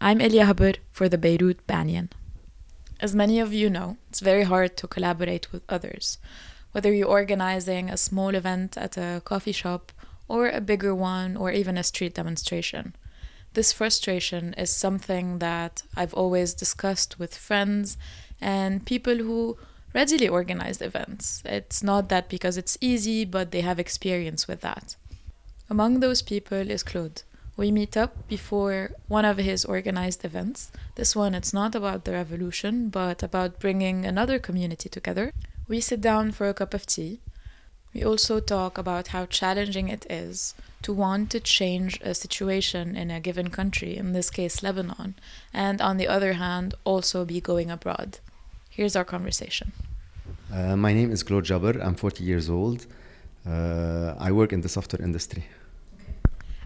I'm Elia Haber for the Beirut Banyan. As many of you know, it's very hard to collaborate with others, whether you're organizing a small event at a coffee shop or a bigger one or even a street demonstration. This frustration is something that I've always discussed with friends and people who readily organize events. It's not that because it's easy, but they have experience with that. Among those people is Claude. We meet up before one of his organized events. This one, it's not about the revolution, but about bringing another community together. We sit down for a cup of tea. We also talk about how challenging it is to want to change a situation in a given country, in this case Lebanon, and on the other hand, also be going abroad. Here's our conversation. Uh, my name is Claude Jabr. I'm 40 years old. Uh, I work in the software industry.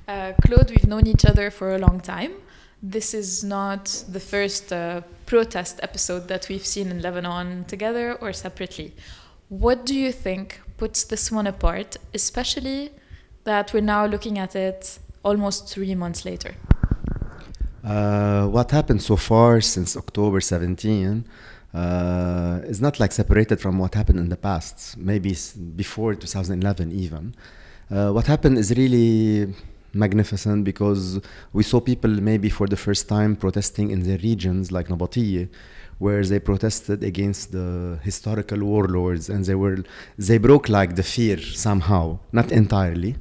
Uh, Claude, we've known each other for a long time. This is not the first uh, protest episode that we've seen in Lebanon together or separately. What do you think puts this one apart, especially that we're now looking at it almost three months later? Uh, what happened so far since October 17 uh, is not like separated from what happened in the past, maybe before 2011 even. Uh, what happened is really magnificent because we saw people maybe for the first time protesting in their regions like Nabatiye where they protested against the historical warlords and they were they broke like the fear somehow not entirely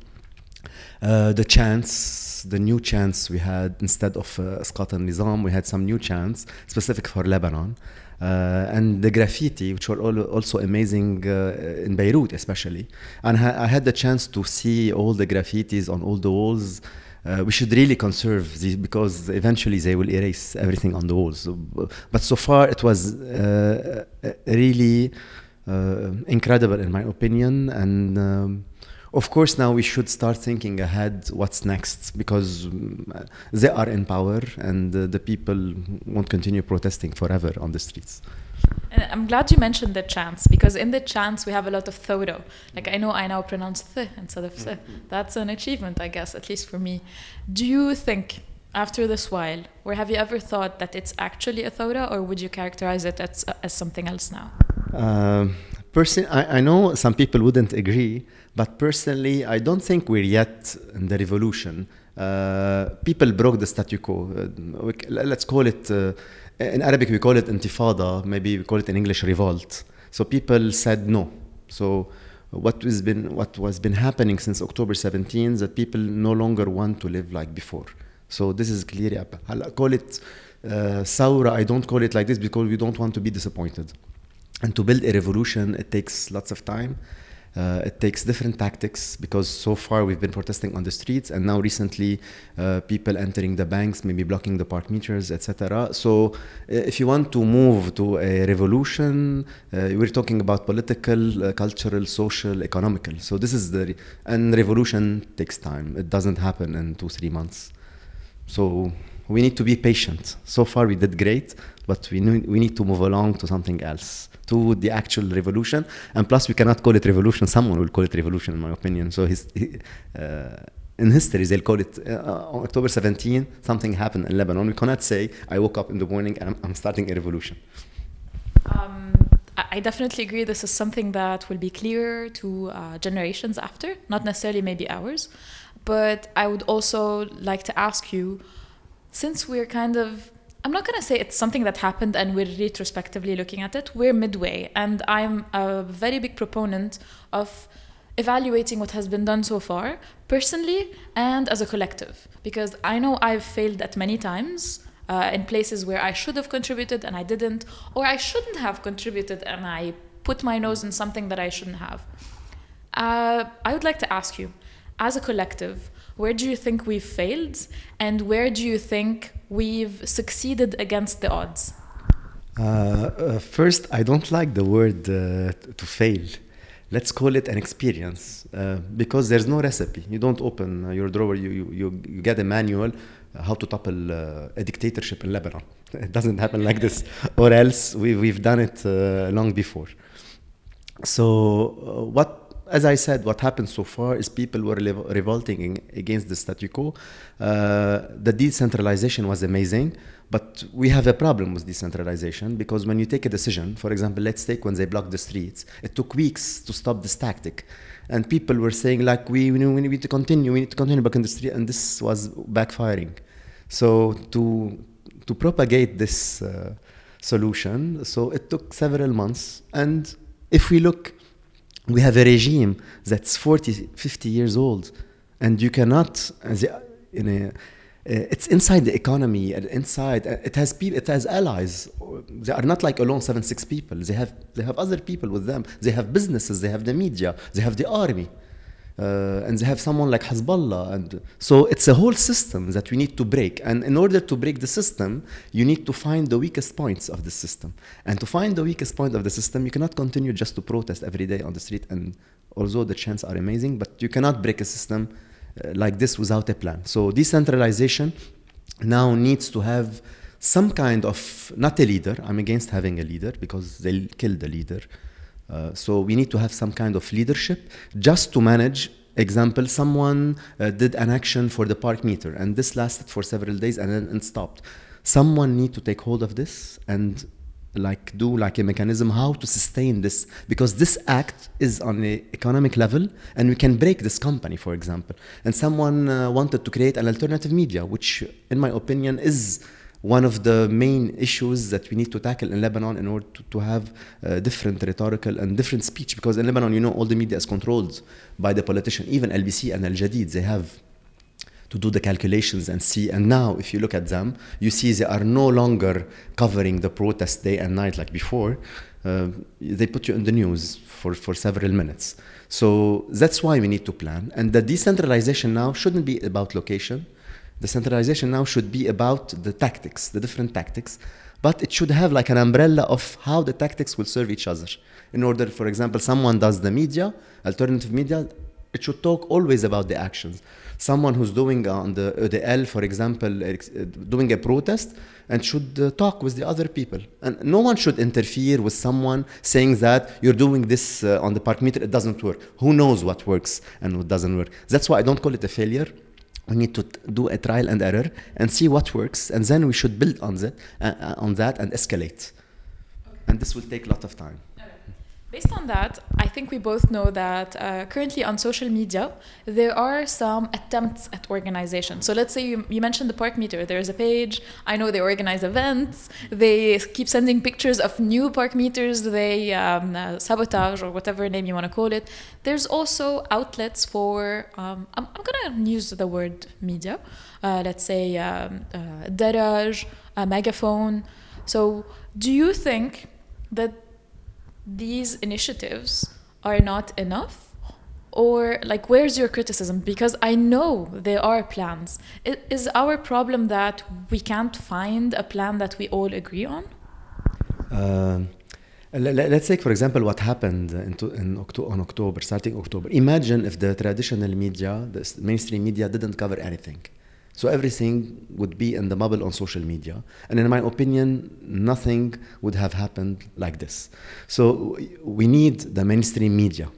uh, the chants, the new chants we had instead of uh, al-Nizam, we had some new chants specific for Lebanon. Uh, and the graffiti, which were also amazing uh, in Beirut, especially. And I had the chance to see all the graffitis on all the walls. Uh, we should really conserve these because eventually they will erase everything on the walls. But so far, it was uh, really incredible, in my opinion, and. Um, of course now we should start thinking ahead what's next because um, they are in power and uh, the people won't continue protesting forever on the streets and I'm glad you mentioned the chants because in the chants we have a lot of thodo. Like I know I now pronounce th instead of th. That's an achievement, I guess, at least for me. Do you think after this while, or have you ever thought that it's actually a thoda, or would you characterize it as, as something else now? Um, person, I, I know some people wouldn't agree, but personally, I don't think we're yet in the revolution. Uh, people broke the statu quo. Uh, let's call it, uh, in Arabic, we call it intifada, maybe we call it in English revolt. So people said no. So what has been what was been happening since October 17 that people no longer want to live like before. So this is clearly call it uh, saura. I don't call it like this because we don't want to be disappointed. And to build a revolution, it takes lots of time. Uh, it takes different tactics because so far we've been protesting on the streets, and now recently uh, people entering the banks, maybe blocking the park meters, etc. So, uh, if you want to move to a revolution, uh, we're talking about political, uh, cultural, social, economical. So this is the re- and revolution takes time. It doesn't happen in two three months. So we need to be patient. So far we did great, but we need, we need to move along to something else to the actual revolution. And plus, we cannot call it revolution. Someone will call it revolution, in my opinion. So his, uh, in history, they'll call it uh, on October 17, something happened in Lebanon. We cannot say, I woke up in the morning and I'm, I'm starting a revolution. Um, I definitely agree. This is something that will be clearer to uh, generations after, not necessarily maybe ours. But I would also like to ask you, since we're kind of I'm not going to say it's something that happened and we're retrospectively looking at it. We're midway, and I'm a very big proponent of evaluating what has been done so far, personally and as a collective, because I know I've failed at many times. Uh, in places where I should have contributed and I didn't, or I shouldn't have contributed and I put my nose in something that I shouldn't have. Uh, I would like to ask you, as a collective, where do you think we've failed and where do you think we've succeeded against the odds? Uh, uh, first, I don't like the word uh, to fail. Let's call it an experience uh, because there's no recipe. You don't open uh, your drawer, you, you, you get a manual uh, how to topple a dictatorship in Lebanon. It doesn't happen like this, or else we, we've done it long before. So, what as I said, what happened so far is people were revolting in, against the statu quo. Uh, the decentralization was amazing, but we have a problem with decentralization because when you take a decision, for example, let's take when they blocked the streets, it took weeks to stop this tactic. And people were saying, like, we, we need to continue, we need to continue back in the street, and this was backfiring. So to, to propagate this uh, solution, so it took several months. And if we look, we have a regime that's 40, 50 years old, and you cannot, in a, uh, it's inside the economy and inside uh, it has people it has allies. They are not like alone seven six people. They have they have other people with them. They have businesses they have the media they have the army uh, and they have someone like Hezbollah and so it's a whole system that we need to break and in order to break the system you need to find the weakest points of the system and to find the weakest point of the system you cannot continue just to protest every day on the street and although the chants are amazing but you cannot break a system uh, like this without a plan. So decentralization now needs to have some kind of not a leader. I'm against having a leader because they'll kill the leader. Uh, so we need to have some kind of leadership just to manage. Example: Someone uh, did an action for the park meter, and this lasted for several days and then and stopped. Someone need to take hold of this and like do like a mechanism how to sustain this because this act is on the economic level and we can break this company for example and someone uh, wanted to create an alternative media which in my opinion is one of the main issues that we need to tackle in Lebanon in order to, to have uh, different rhetorical and different speech because in Lebanon you know all the media is controlled by the politician even LBC and Al Jadid they have to do the calculations and see. And now, if you look at them, you see they are no longer covering the protest day and night like before. Uh, they put you in the news for, for several minutes. So that's why we need to plan. And the decentralization now shouldn't be about location. The centralization now should be about the tactics, the different tactics. But it should have like an umbrella of how the tactics will serve each other. In order, for example, someone does the media, alternative media, it should talk always about the actions someone who's doing uh, on the EDL, for example, uh, doing a protest and should uh, talk with the other people. And no one should interfere with someone saying that you're doing this uh, on the park meter, it doesn't work. Who knows what works and what doesn't work? That's why I don't call it a failure. We need to do a trial and error and see what works, and then we should build on that, uh, on that and escalate. Okay. And this will take a lot of time. Based on that, I think we both know that uh, currently on social media, there are some attempts at organization. So let's say you, you mentioned the park meter. There's a page. I know they organize events. They keep sending pictures of new park meters. They um, uh, sabotage or whatever name you want to call it. There's also outlets for, um, I'm, I'm going to use the word media. Uh, let's say um, uh, Daraj, a megaphone. So do you think that these initiatives are not enough? Or, like, where's your criticism? Because I know there are plans. Is our problem that we can't find a plan that we all agree on? Uh, let's take, for example, what happened in, in on October, starting October. Imagine if the traditional media, the mainstream media, didn't cover anything so everything would be in the bubble on social media. And in my opinion, nothing would have happened like this. So we need the mainstream media.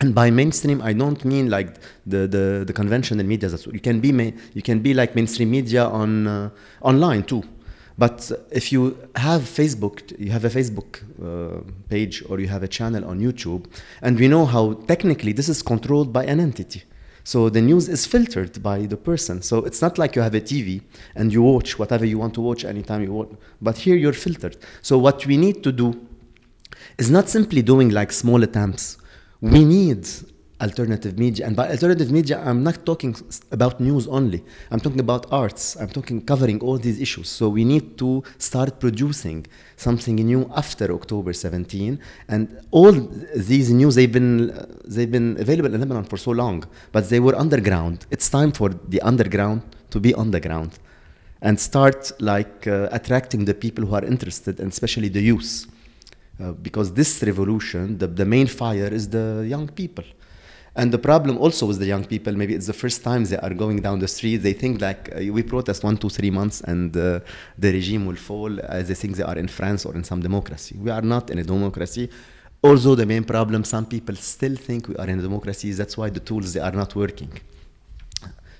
And by mainstream, I don't mean like the, the, the conventional media. You can be you can be like mainstream media on uh, online too. But if you have Facebook, you have a Facebook uh, page or you have a channel on YouTube, and we know how technically this is controlled by an entity. So the news is filtered by the person. So it's not like you have a TV and you watch whatever you want to watch anytime you want. But here you're filtered. So what we need to do is not simply doing like small attempts. We need alternative media. And by alternative media, I'm not talking about news only. I'm talking about arts. I'm talking covering all these issues. So we need to start producing something new after October 17. And all these news, they've been, they've been available in Lebanon for so long, but they were underground. It's time for the underground to be on the ground and start like uh, attracting the people who are interested, and especially the youth. Uh, because this revolution, the, the main fire is the young people. And the problem also with the young people, maybe it's the first time they are going down the street. They think like uh, we protest one, two, three months, and uh, the regime will fall. As they think they are in France or in some democracy. We are not in a democracy. although the main problem, some people still think we are in a democracy. That's why the tools they are not working.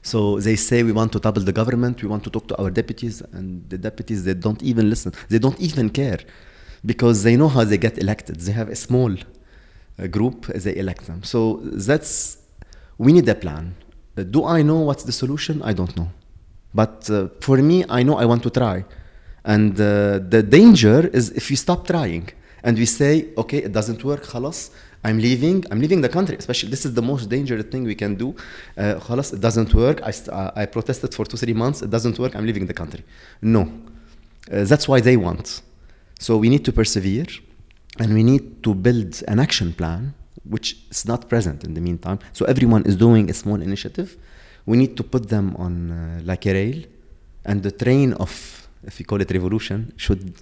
So they say we want to double the government, we want to talk to our deputies, and the deputies they don't even listen. They don't even care because they know how they get elected. They have a small uh, group, they elect them. So that's we need a plan. Uh, do I know what's the solution? I don't know. But uh, for me, I know I want to try. And uh, the danger is if we stop trying and we say, okay, it doesn't work, khalas, I'm leaving, I'm leaving the country. Especially, this is the most dangerous thing we can do. Uh, it doesn't work. I, uh, I protested for two, three months. It doesn't work. I'm leaving the country. No. Uh, that's why they want. So we need to persevere and we need to build an action plan, which is not present in the meantime. So everyone is doing a small initiative. We need to put them on uh, like a rail, and the train of, if you call it revolution, should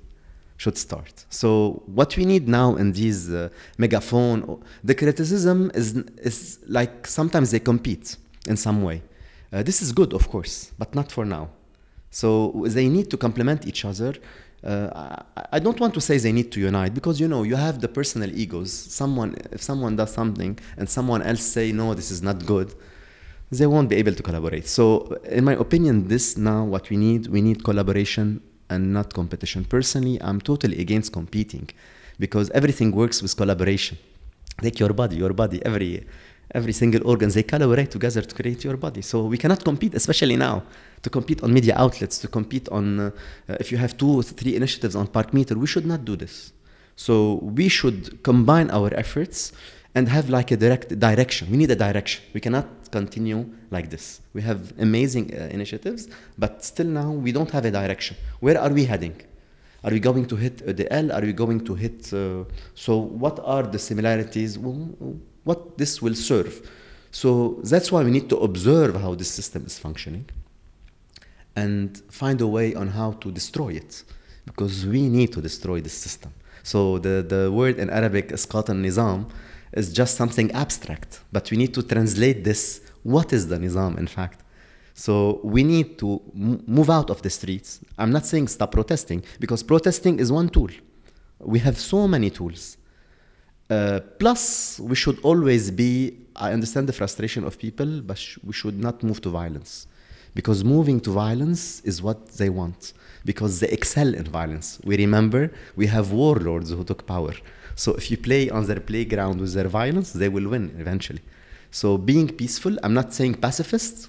should start. So what we need now in these uh, megaphone, the criticism is is like sometimes they compete in some way. Uh, this is good, of course, but not for now. So they need to complement each other. Uh, I, I don't want to say they need to unite because you know you have the personal egos. Someone, if someone does something and someone else say no, this is not good, they won't be able to collaborate. So, in my opinion, this now what we need, we need collaboration and not competition. Personally, I'm totally against competing because everything works with collaboration. Take your body, your body, every every single organ they collaborate together to create your body so we cannot compete especially now to compete on media outlets to compete on uh, if you have two or three initiatives on park meter we should not do this so we should combine our efforts and have like a direct direction we need a direction we cannot continue like this we have amazing uh, initiatives but still now we don't have a direction where are we heading are we going to hit the L? Are we going to hit? Uh, so, what are the similarities? What this will serve. So that's why we need to observe how this system is functioning and find a way on how to destroy it because we need to destroy this system. So the, the word in Arabic, isqat al-nizam, is just something abstract, but we need to translate this. What is the nizam, in fact? So we need to move out of the streets. I'm not saying stop protesting because protesting is one tool. We have so many tools. Uh, plus, we should always be. I understand the frustration of people, but sh- we should not move to violence. Because moving to violence is what they want. Because they excel in violence. We remember we have warlords who took power. So if you play on their playground with their violence, they will win eventually. So being peaceful, I'm not saying pacifist.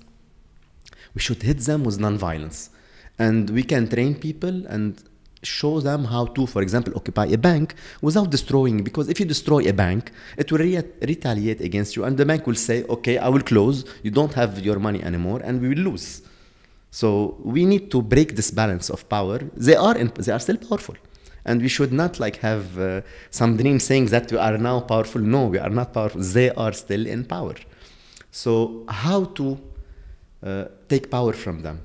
We should hit them with non-violence. And we can train people and show them how to, for example, occupy a bank without destroying. Because if you destroy a bank, it will re- retaliate against you, and the bank will say, "Okay, I will close. You don't have your money anymore, and we will lose." So we need to break this balance of power. They are in, they are still powerful, and we should not like have uh, some dream saying that we are now powerful. No, we are not powerful. They are still in power. So how to uh, take power from them?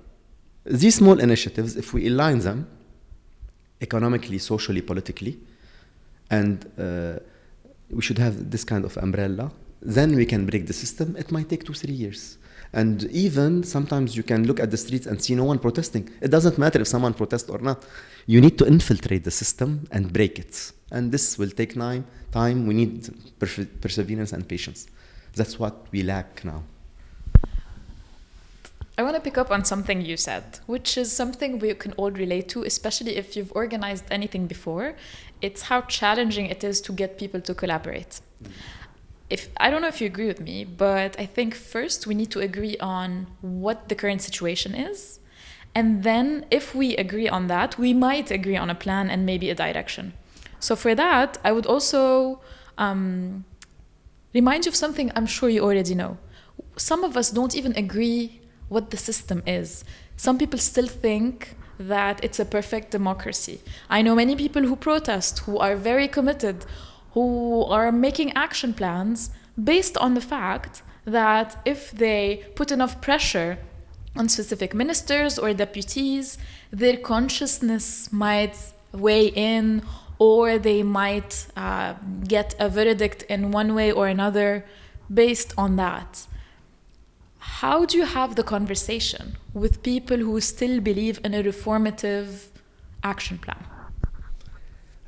These small initiatives, if we align them, economically, socially, politically, and uh, we should have this kind of umbrella. Then we can break the system. It might take two, three years. And even sometimes you can look at the streets and see no one protesting. It doesn't matter if someone protests or not. You need to infiltrate the system and break it. And this will take time. Time. We need perseverance and patience. That's what we lack now. I want to pick up on something you said, which is something we can all relate to, especially if you've organized anything before. It's how challenging it is to get people to collaborate. Mm. If I don't know if you agree with me, but I think first we need to agree on what the current situation is. And then if we agree on that, we might agree on a plan and maybe a direction. So for that, I would also um, remind you of something I'm sure you already know. Some of us don't even agree what the system is. Some people still think that it's a perfect democracy. I know many people who protest, who are very committed, who are making action plans based on the fact that if they put enough pressure on specific ministers or deputies, their consciousness might weigh in or they might uh, get a verdict in one way or another based on that how do you have the conversation with people who still believe in a reformative action plan?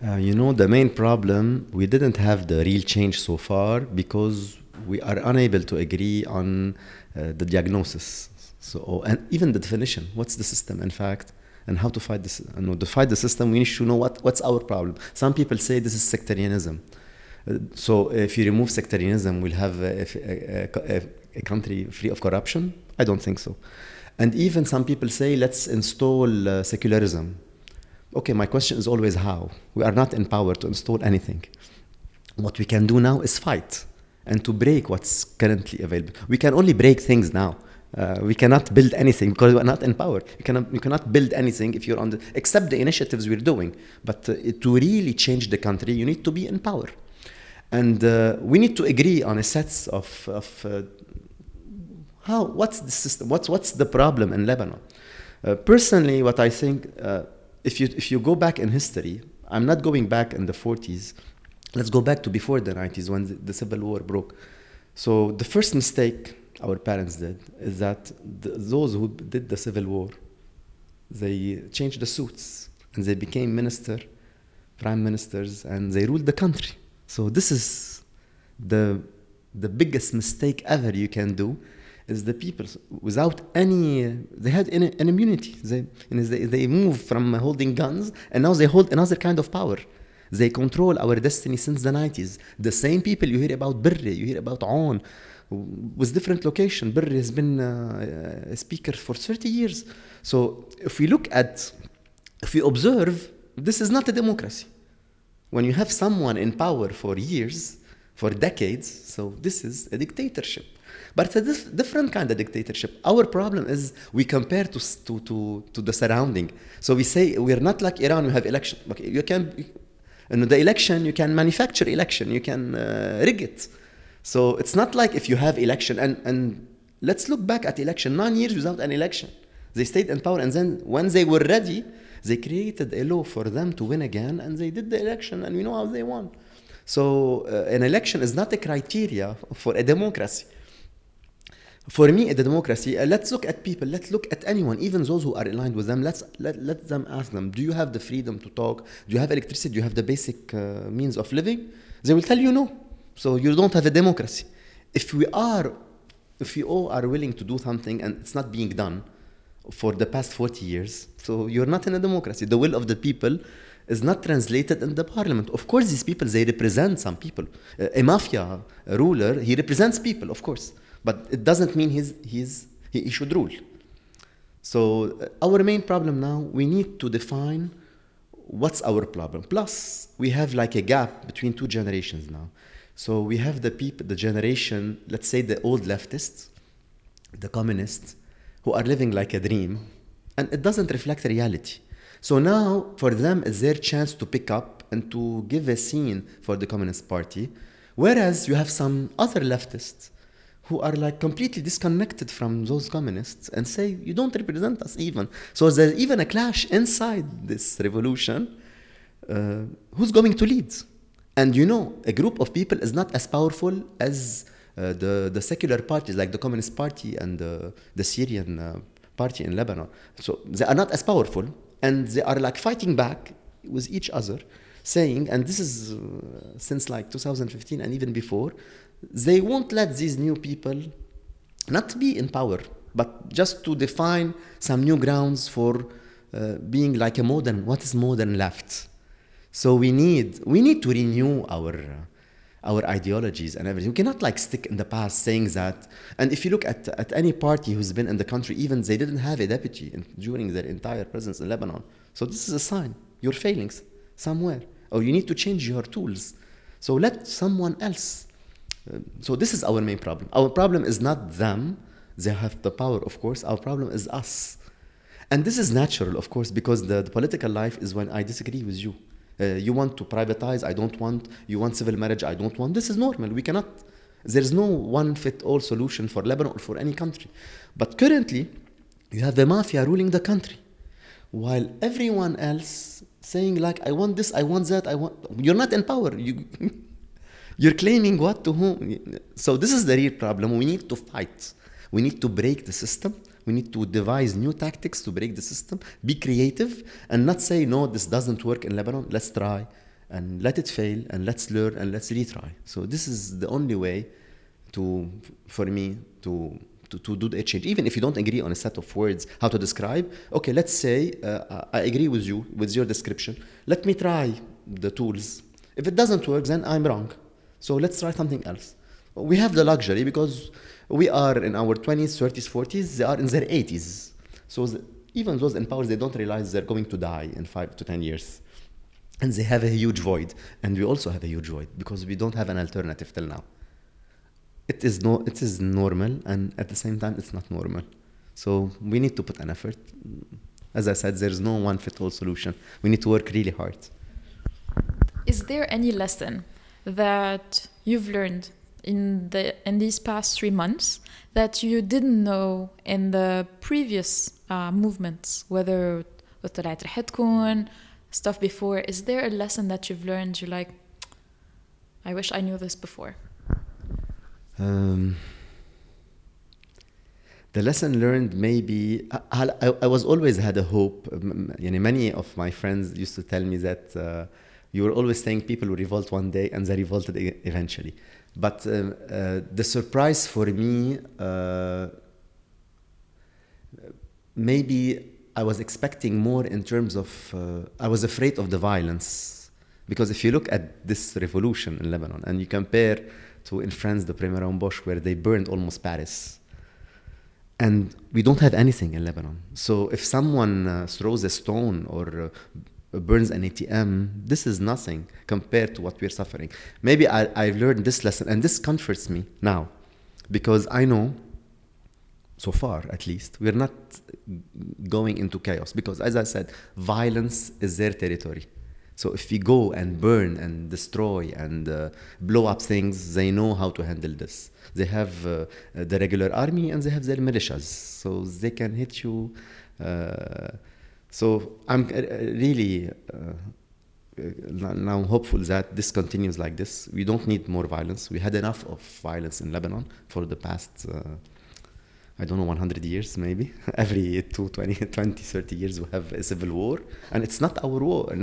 Uh, you know, the main problem, we didn't have the real change so far because we are unable to agree on uh, the diagnosis. So, and even the definition. What's the system, in fact? And how to fight this? You know, to fight the system, we need to know what, what's our problem. Some people say this is sectarianism. Uh, so, if you remove sectarianism, we'll have a, a, a, a country free of corruption? I don't think so. And even some people say, let's install uh, secularism. Okay, my question is always how? We are not in power to install anything. What we can do now is fight and to break what's currently available. We can only break things now. Uh, we cannot build anything because we're not in power. You cannot, you cannot build anything if you're on the, except the initiatives we're doing. But uh, to really change the country, you need to be in power. And uh, we need to agree on a set of, of uh, how, what's the system, what's, what's the problem in Lebanon. Uh, personally, what I think, uh, if, you, if you go back in history, I'm not going back in the 40s, let's go back to before the 90s when the, the civil war broke. So the first mistake our parents did is that those who did the civil war, they changed the suits and they became minister, prime ministers, and they ruled the country. So this is the the biggest mistake ever you can do is the people. Without any they had an, an immunity. They, they they move from holding guns and now they hold another kind of power. They control our destiny since the 90s the same people you hear about Berri you hear about Aoun with different location. Berri has been uh, a speaker for 30 years. So if we look at if we observe this is not a democracy. When you have someone in power for years for decades so this is a dictatorship but it's a dif- different kind of dictatorship. Our problem is we compare to, to, to, to the surrounding. So we say we're not like Iran, we have election. Okay, you can, in the election, you can manufacture election, you can uh, rig it. So it's not like if you have election, and, and let's look back at election, nine years without an election. They stayed in power, and then when they were ready, they created a law for them to win again, and they did the election, and we know how they won. So uh, an election is not a criteria for a democracy for me a democracy uh, let's look at people let's look at anyone even those who are aligned with them. Let's let, let them ask them do you have the freedom to talk? Do you have electricity? Do you have the basic uh, means of living? They will tell you no. So you don't have a democracy. If we are if we all are willing to do something and it's not being done for the past 40 years so you're not in a democracy. The will of the people is not translated in the parliament. Of course these people they represent some people. Uh, a mafia ruler he represents people of course but it doesn't mean he's, he's, he, he should rule. So uh, our main problem now, we need to define what's our problem. Plus, we have like a gap between two generations now. So we have the people, the generation, let's say the old leftists, the communists, who are living like a dream, and it doesn't reflect reality. So now, for them, it's their chance to pick up and to give a scene for the Communist Party. Whereas you have some other leftists who are like completely disconnected from those communists and say you don't represent us even. So there's even a clash inside this revolution uh, who's going to lead? And you know a group of people is not as powerful as uh, the, the secular parties like the communist party and uh, the syrian uh, party in lebanon. So they are not as powerful and they are like fighting back with each other saying and this is uh, since like 2015 and even before they won't let these new people not be in power, but just to define some new grounds for uh, being like a modern, what is modern left? So we need, we need to renew our, uh, our ideologies and everything. We cannot like stick in the past saying that. And if you look at, at any party who's been in the country, even they didn't have a deputy in, during their entire presence in Lebanon. So this is a sign. You're failing somewhere. Or you need to change your tools. So let someone else so this is our main problem. Our problem is not them. They have the power, of course. Our problem is us. And this is natural, of course, because the, the political life is when I disagree with you. Uh, you want to privatize, I don't want. You want civil marriage, I don't want. This is normal. We cannot. There is no one fit all solution for Lebanon or for any country. But currently, you have the mafia ruling the country, while everyone else saying like, "I want this, I want that, I want." You're not in power. You. You're claiming what to whom? So this is the real problem. We need to fight. We need to break the system. We need to devise new tactics to break the system. Be creative and not say no, this doesn't work in Lebanon. Let's try and let it fail and let's learn and let's retry. So this is the only way to for me to to, to do the change. Even if you don't agree on a set of words how to describe, okay, let's say uh, I agree with you with your description. Let me try the tools. If it doesn't work, then I'm wrong. So let's try something else. We have the luxury because we are in our 20s, 30s, 40s. They are in their 80s. So the, even those in power, they don't realize they're going to die in five to 10 years. And they have a huge void. And we also have a huge void because we don't have an alternative till now. It is, no, it is normal, and at the same time, it's not normal. So we need to put an effort. As I said, there's no one fit all solution. We need to work really hard. Is there any lesson that you've learned in the in these past three months that you didn't know in the previous uh, movements, whether with the Hetkun, stuff before? Is there a lesson that you've learned? You're like, I wish I knew this before. Um, the lesson learned maybe I, I, I, was always had a hope you know, many of my friends used to tell me that uh, you were always saying people will revolt one day and they revolted eventually but uh, uh, the surprise for me uh, maybe i was expecting more in terms of uh, i was afraid of the violence because if you look at this revolution in lebanon and you compare to in France the Premier Bosch where they burned almost Paris. And we don't have anything in Lebanon. So if someone uh, throws a stone or uh, burns an ATM, this is nothing compared to what we're suffering. Maybe I, I've learned this lesson, and this comforts me now because I know so far at least we're not going into chaos because as i said violence is their territory so if we go and burn and destroy and uh, blow up things, they know how to handle this. They have uh, the regular army and they have their militias, so they can hit you. Uh, so I'm uh, really uh, now hopeful that this continues like this. We don't need more violence. We had enough of violence in Lebanon for the past uh, I don't know, 100 years maybe. Every two, 20, 20, 30 years we have a civil war. And it's not our war.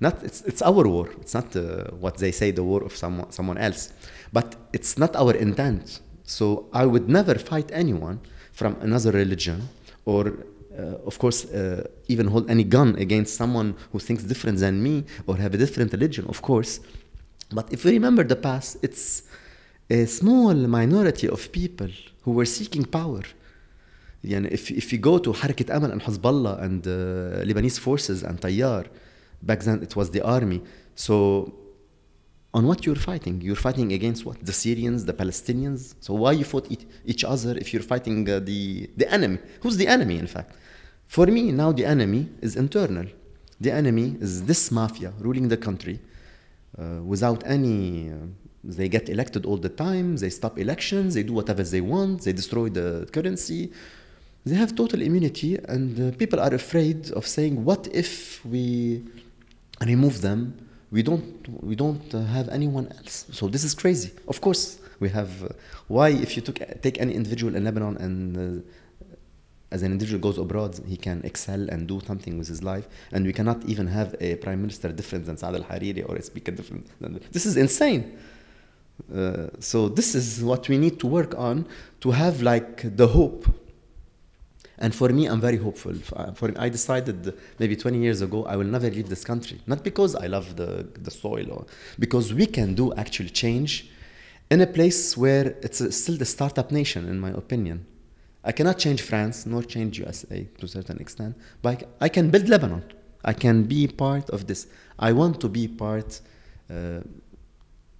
Not, it's, it's our war. It's not uh, what they say, the war of someone, someone else. But it's not our intent. So I would never fight anyone from another religion or of course, uh, even hold any gun against someone who thinks different than me or have a different religion, of course. But if we remember the past, it's a small minority of people who were seeking power يعني if, if you go to حركة أمل and Hezbollah and uh, Lebanese forces and Tayyar back then it was the army so on what you're fighting. You're fighting against what? The Syrians the Palestinians? So why you fought each other if you're fighting uh, the the enemy? Who's the enemy in fact? For me now the enemy is internal. The enemy is this mafia ruling the country uh, without any uh, they get elected all the time they stop elections they do whatever they want they destroy the currency. They have total immunity and uh, people are afraid of saying what if we remove them we don't we don't have anyone else. So this is crazy. Of course we have uh, why if you took, take any individual in lebanon and uh, as an individual goes abroad he can excel and do something with his life and we cannot even have a prime minister different than Saad al-Hariri or a speaker different than this is insane. Uh, so this is what we need to work on to have like the hope and for me, I'm very hopeful. For I decided maybe 20 years ago I will never leave this country, not because I love the the soil, or because we can do actual change in a place where it's still the startup nation, in my opinion. I cannot change France nor change USA to a certain extent, but I can build Lebanon. I can be part of this. I want to be part uh,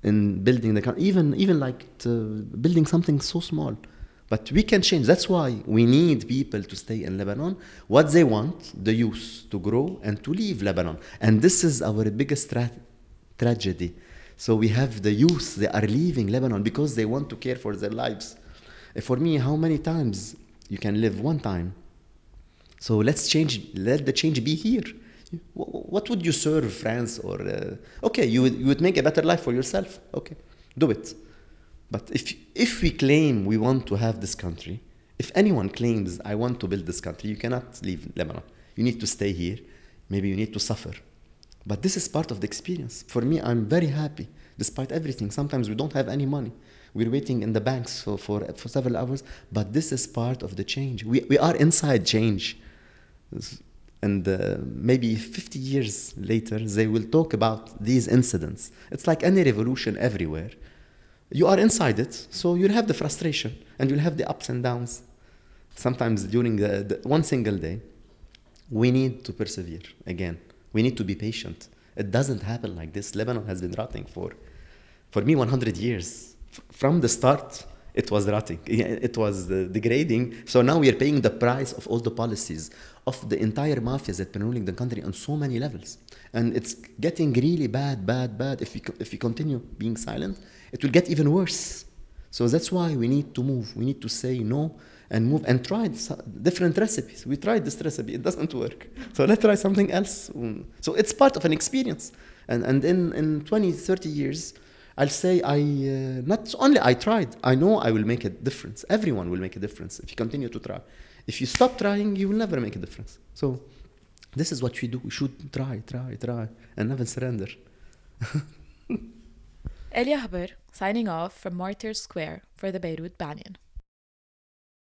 in building the country, even even like building something so small. But we can change. That's why we need people to stay in Lebanon. What they want, the youth, to grow and to leave Lebanon. And this is our biggest tra- tragedy. So we have the youth, they are leaving Lebanon because they want to care for their lives. Uh, for me, how many times you can live one time? So let's change, let the change be here. What would you serve France or, uh, okay, you would, you would make a better life for yourself. Okay, do it. But if, if we claim we want to have this country, if anyone claims, I want to build this country, you cannot leave Lebanon. You need to stay here. Maybe you need to suffer. But this is part of the experience. For me, I'm very happy despite everything. Sometimes we don't have any money. We're waiting in the banks for, for, for several hours, but this is part of the change. We, we are inside change. And uh, maybe 50 years later, they will talk about these incidents. It's like any revolution everywhere. You are inside it, so you'll have the frustration and you'll have the ups and downs. Sometimes during the, the one single day, we need to persevere again. We need to be patient. It doesn't happen like this. Lebanon has been rotting for, for me, 100 years. F- from the start, it was rotting. It was uh, degrading. So now we are paying the price of all the policies of the entire mafias that been ruling the country on so many levels. And it's getting really bad, bad, bad. If we, if we continue being silent, it will get even worse. So that's why we need to move. We need to say no and move and try different recipes. We tried this recipe, it doesn't work. So let's try something else. So it's part of an experience. And, and in, in 20, 30 years, I'll say I uh, not only I tried, I know I will make a difference. Everyone will make a difference if you continue to try. If you stop trying, you will never make a difference. So this is what we do. We should try, try, try, and never surrender. Elia Haber signing off from Martyrs Square for the Beirut Banyan.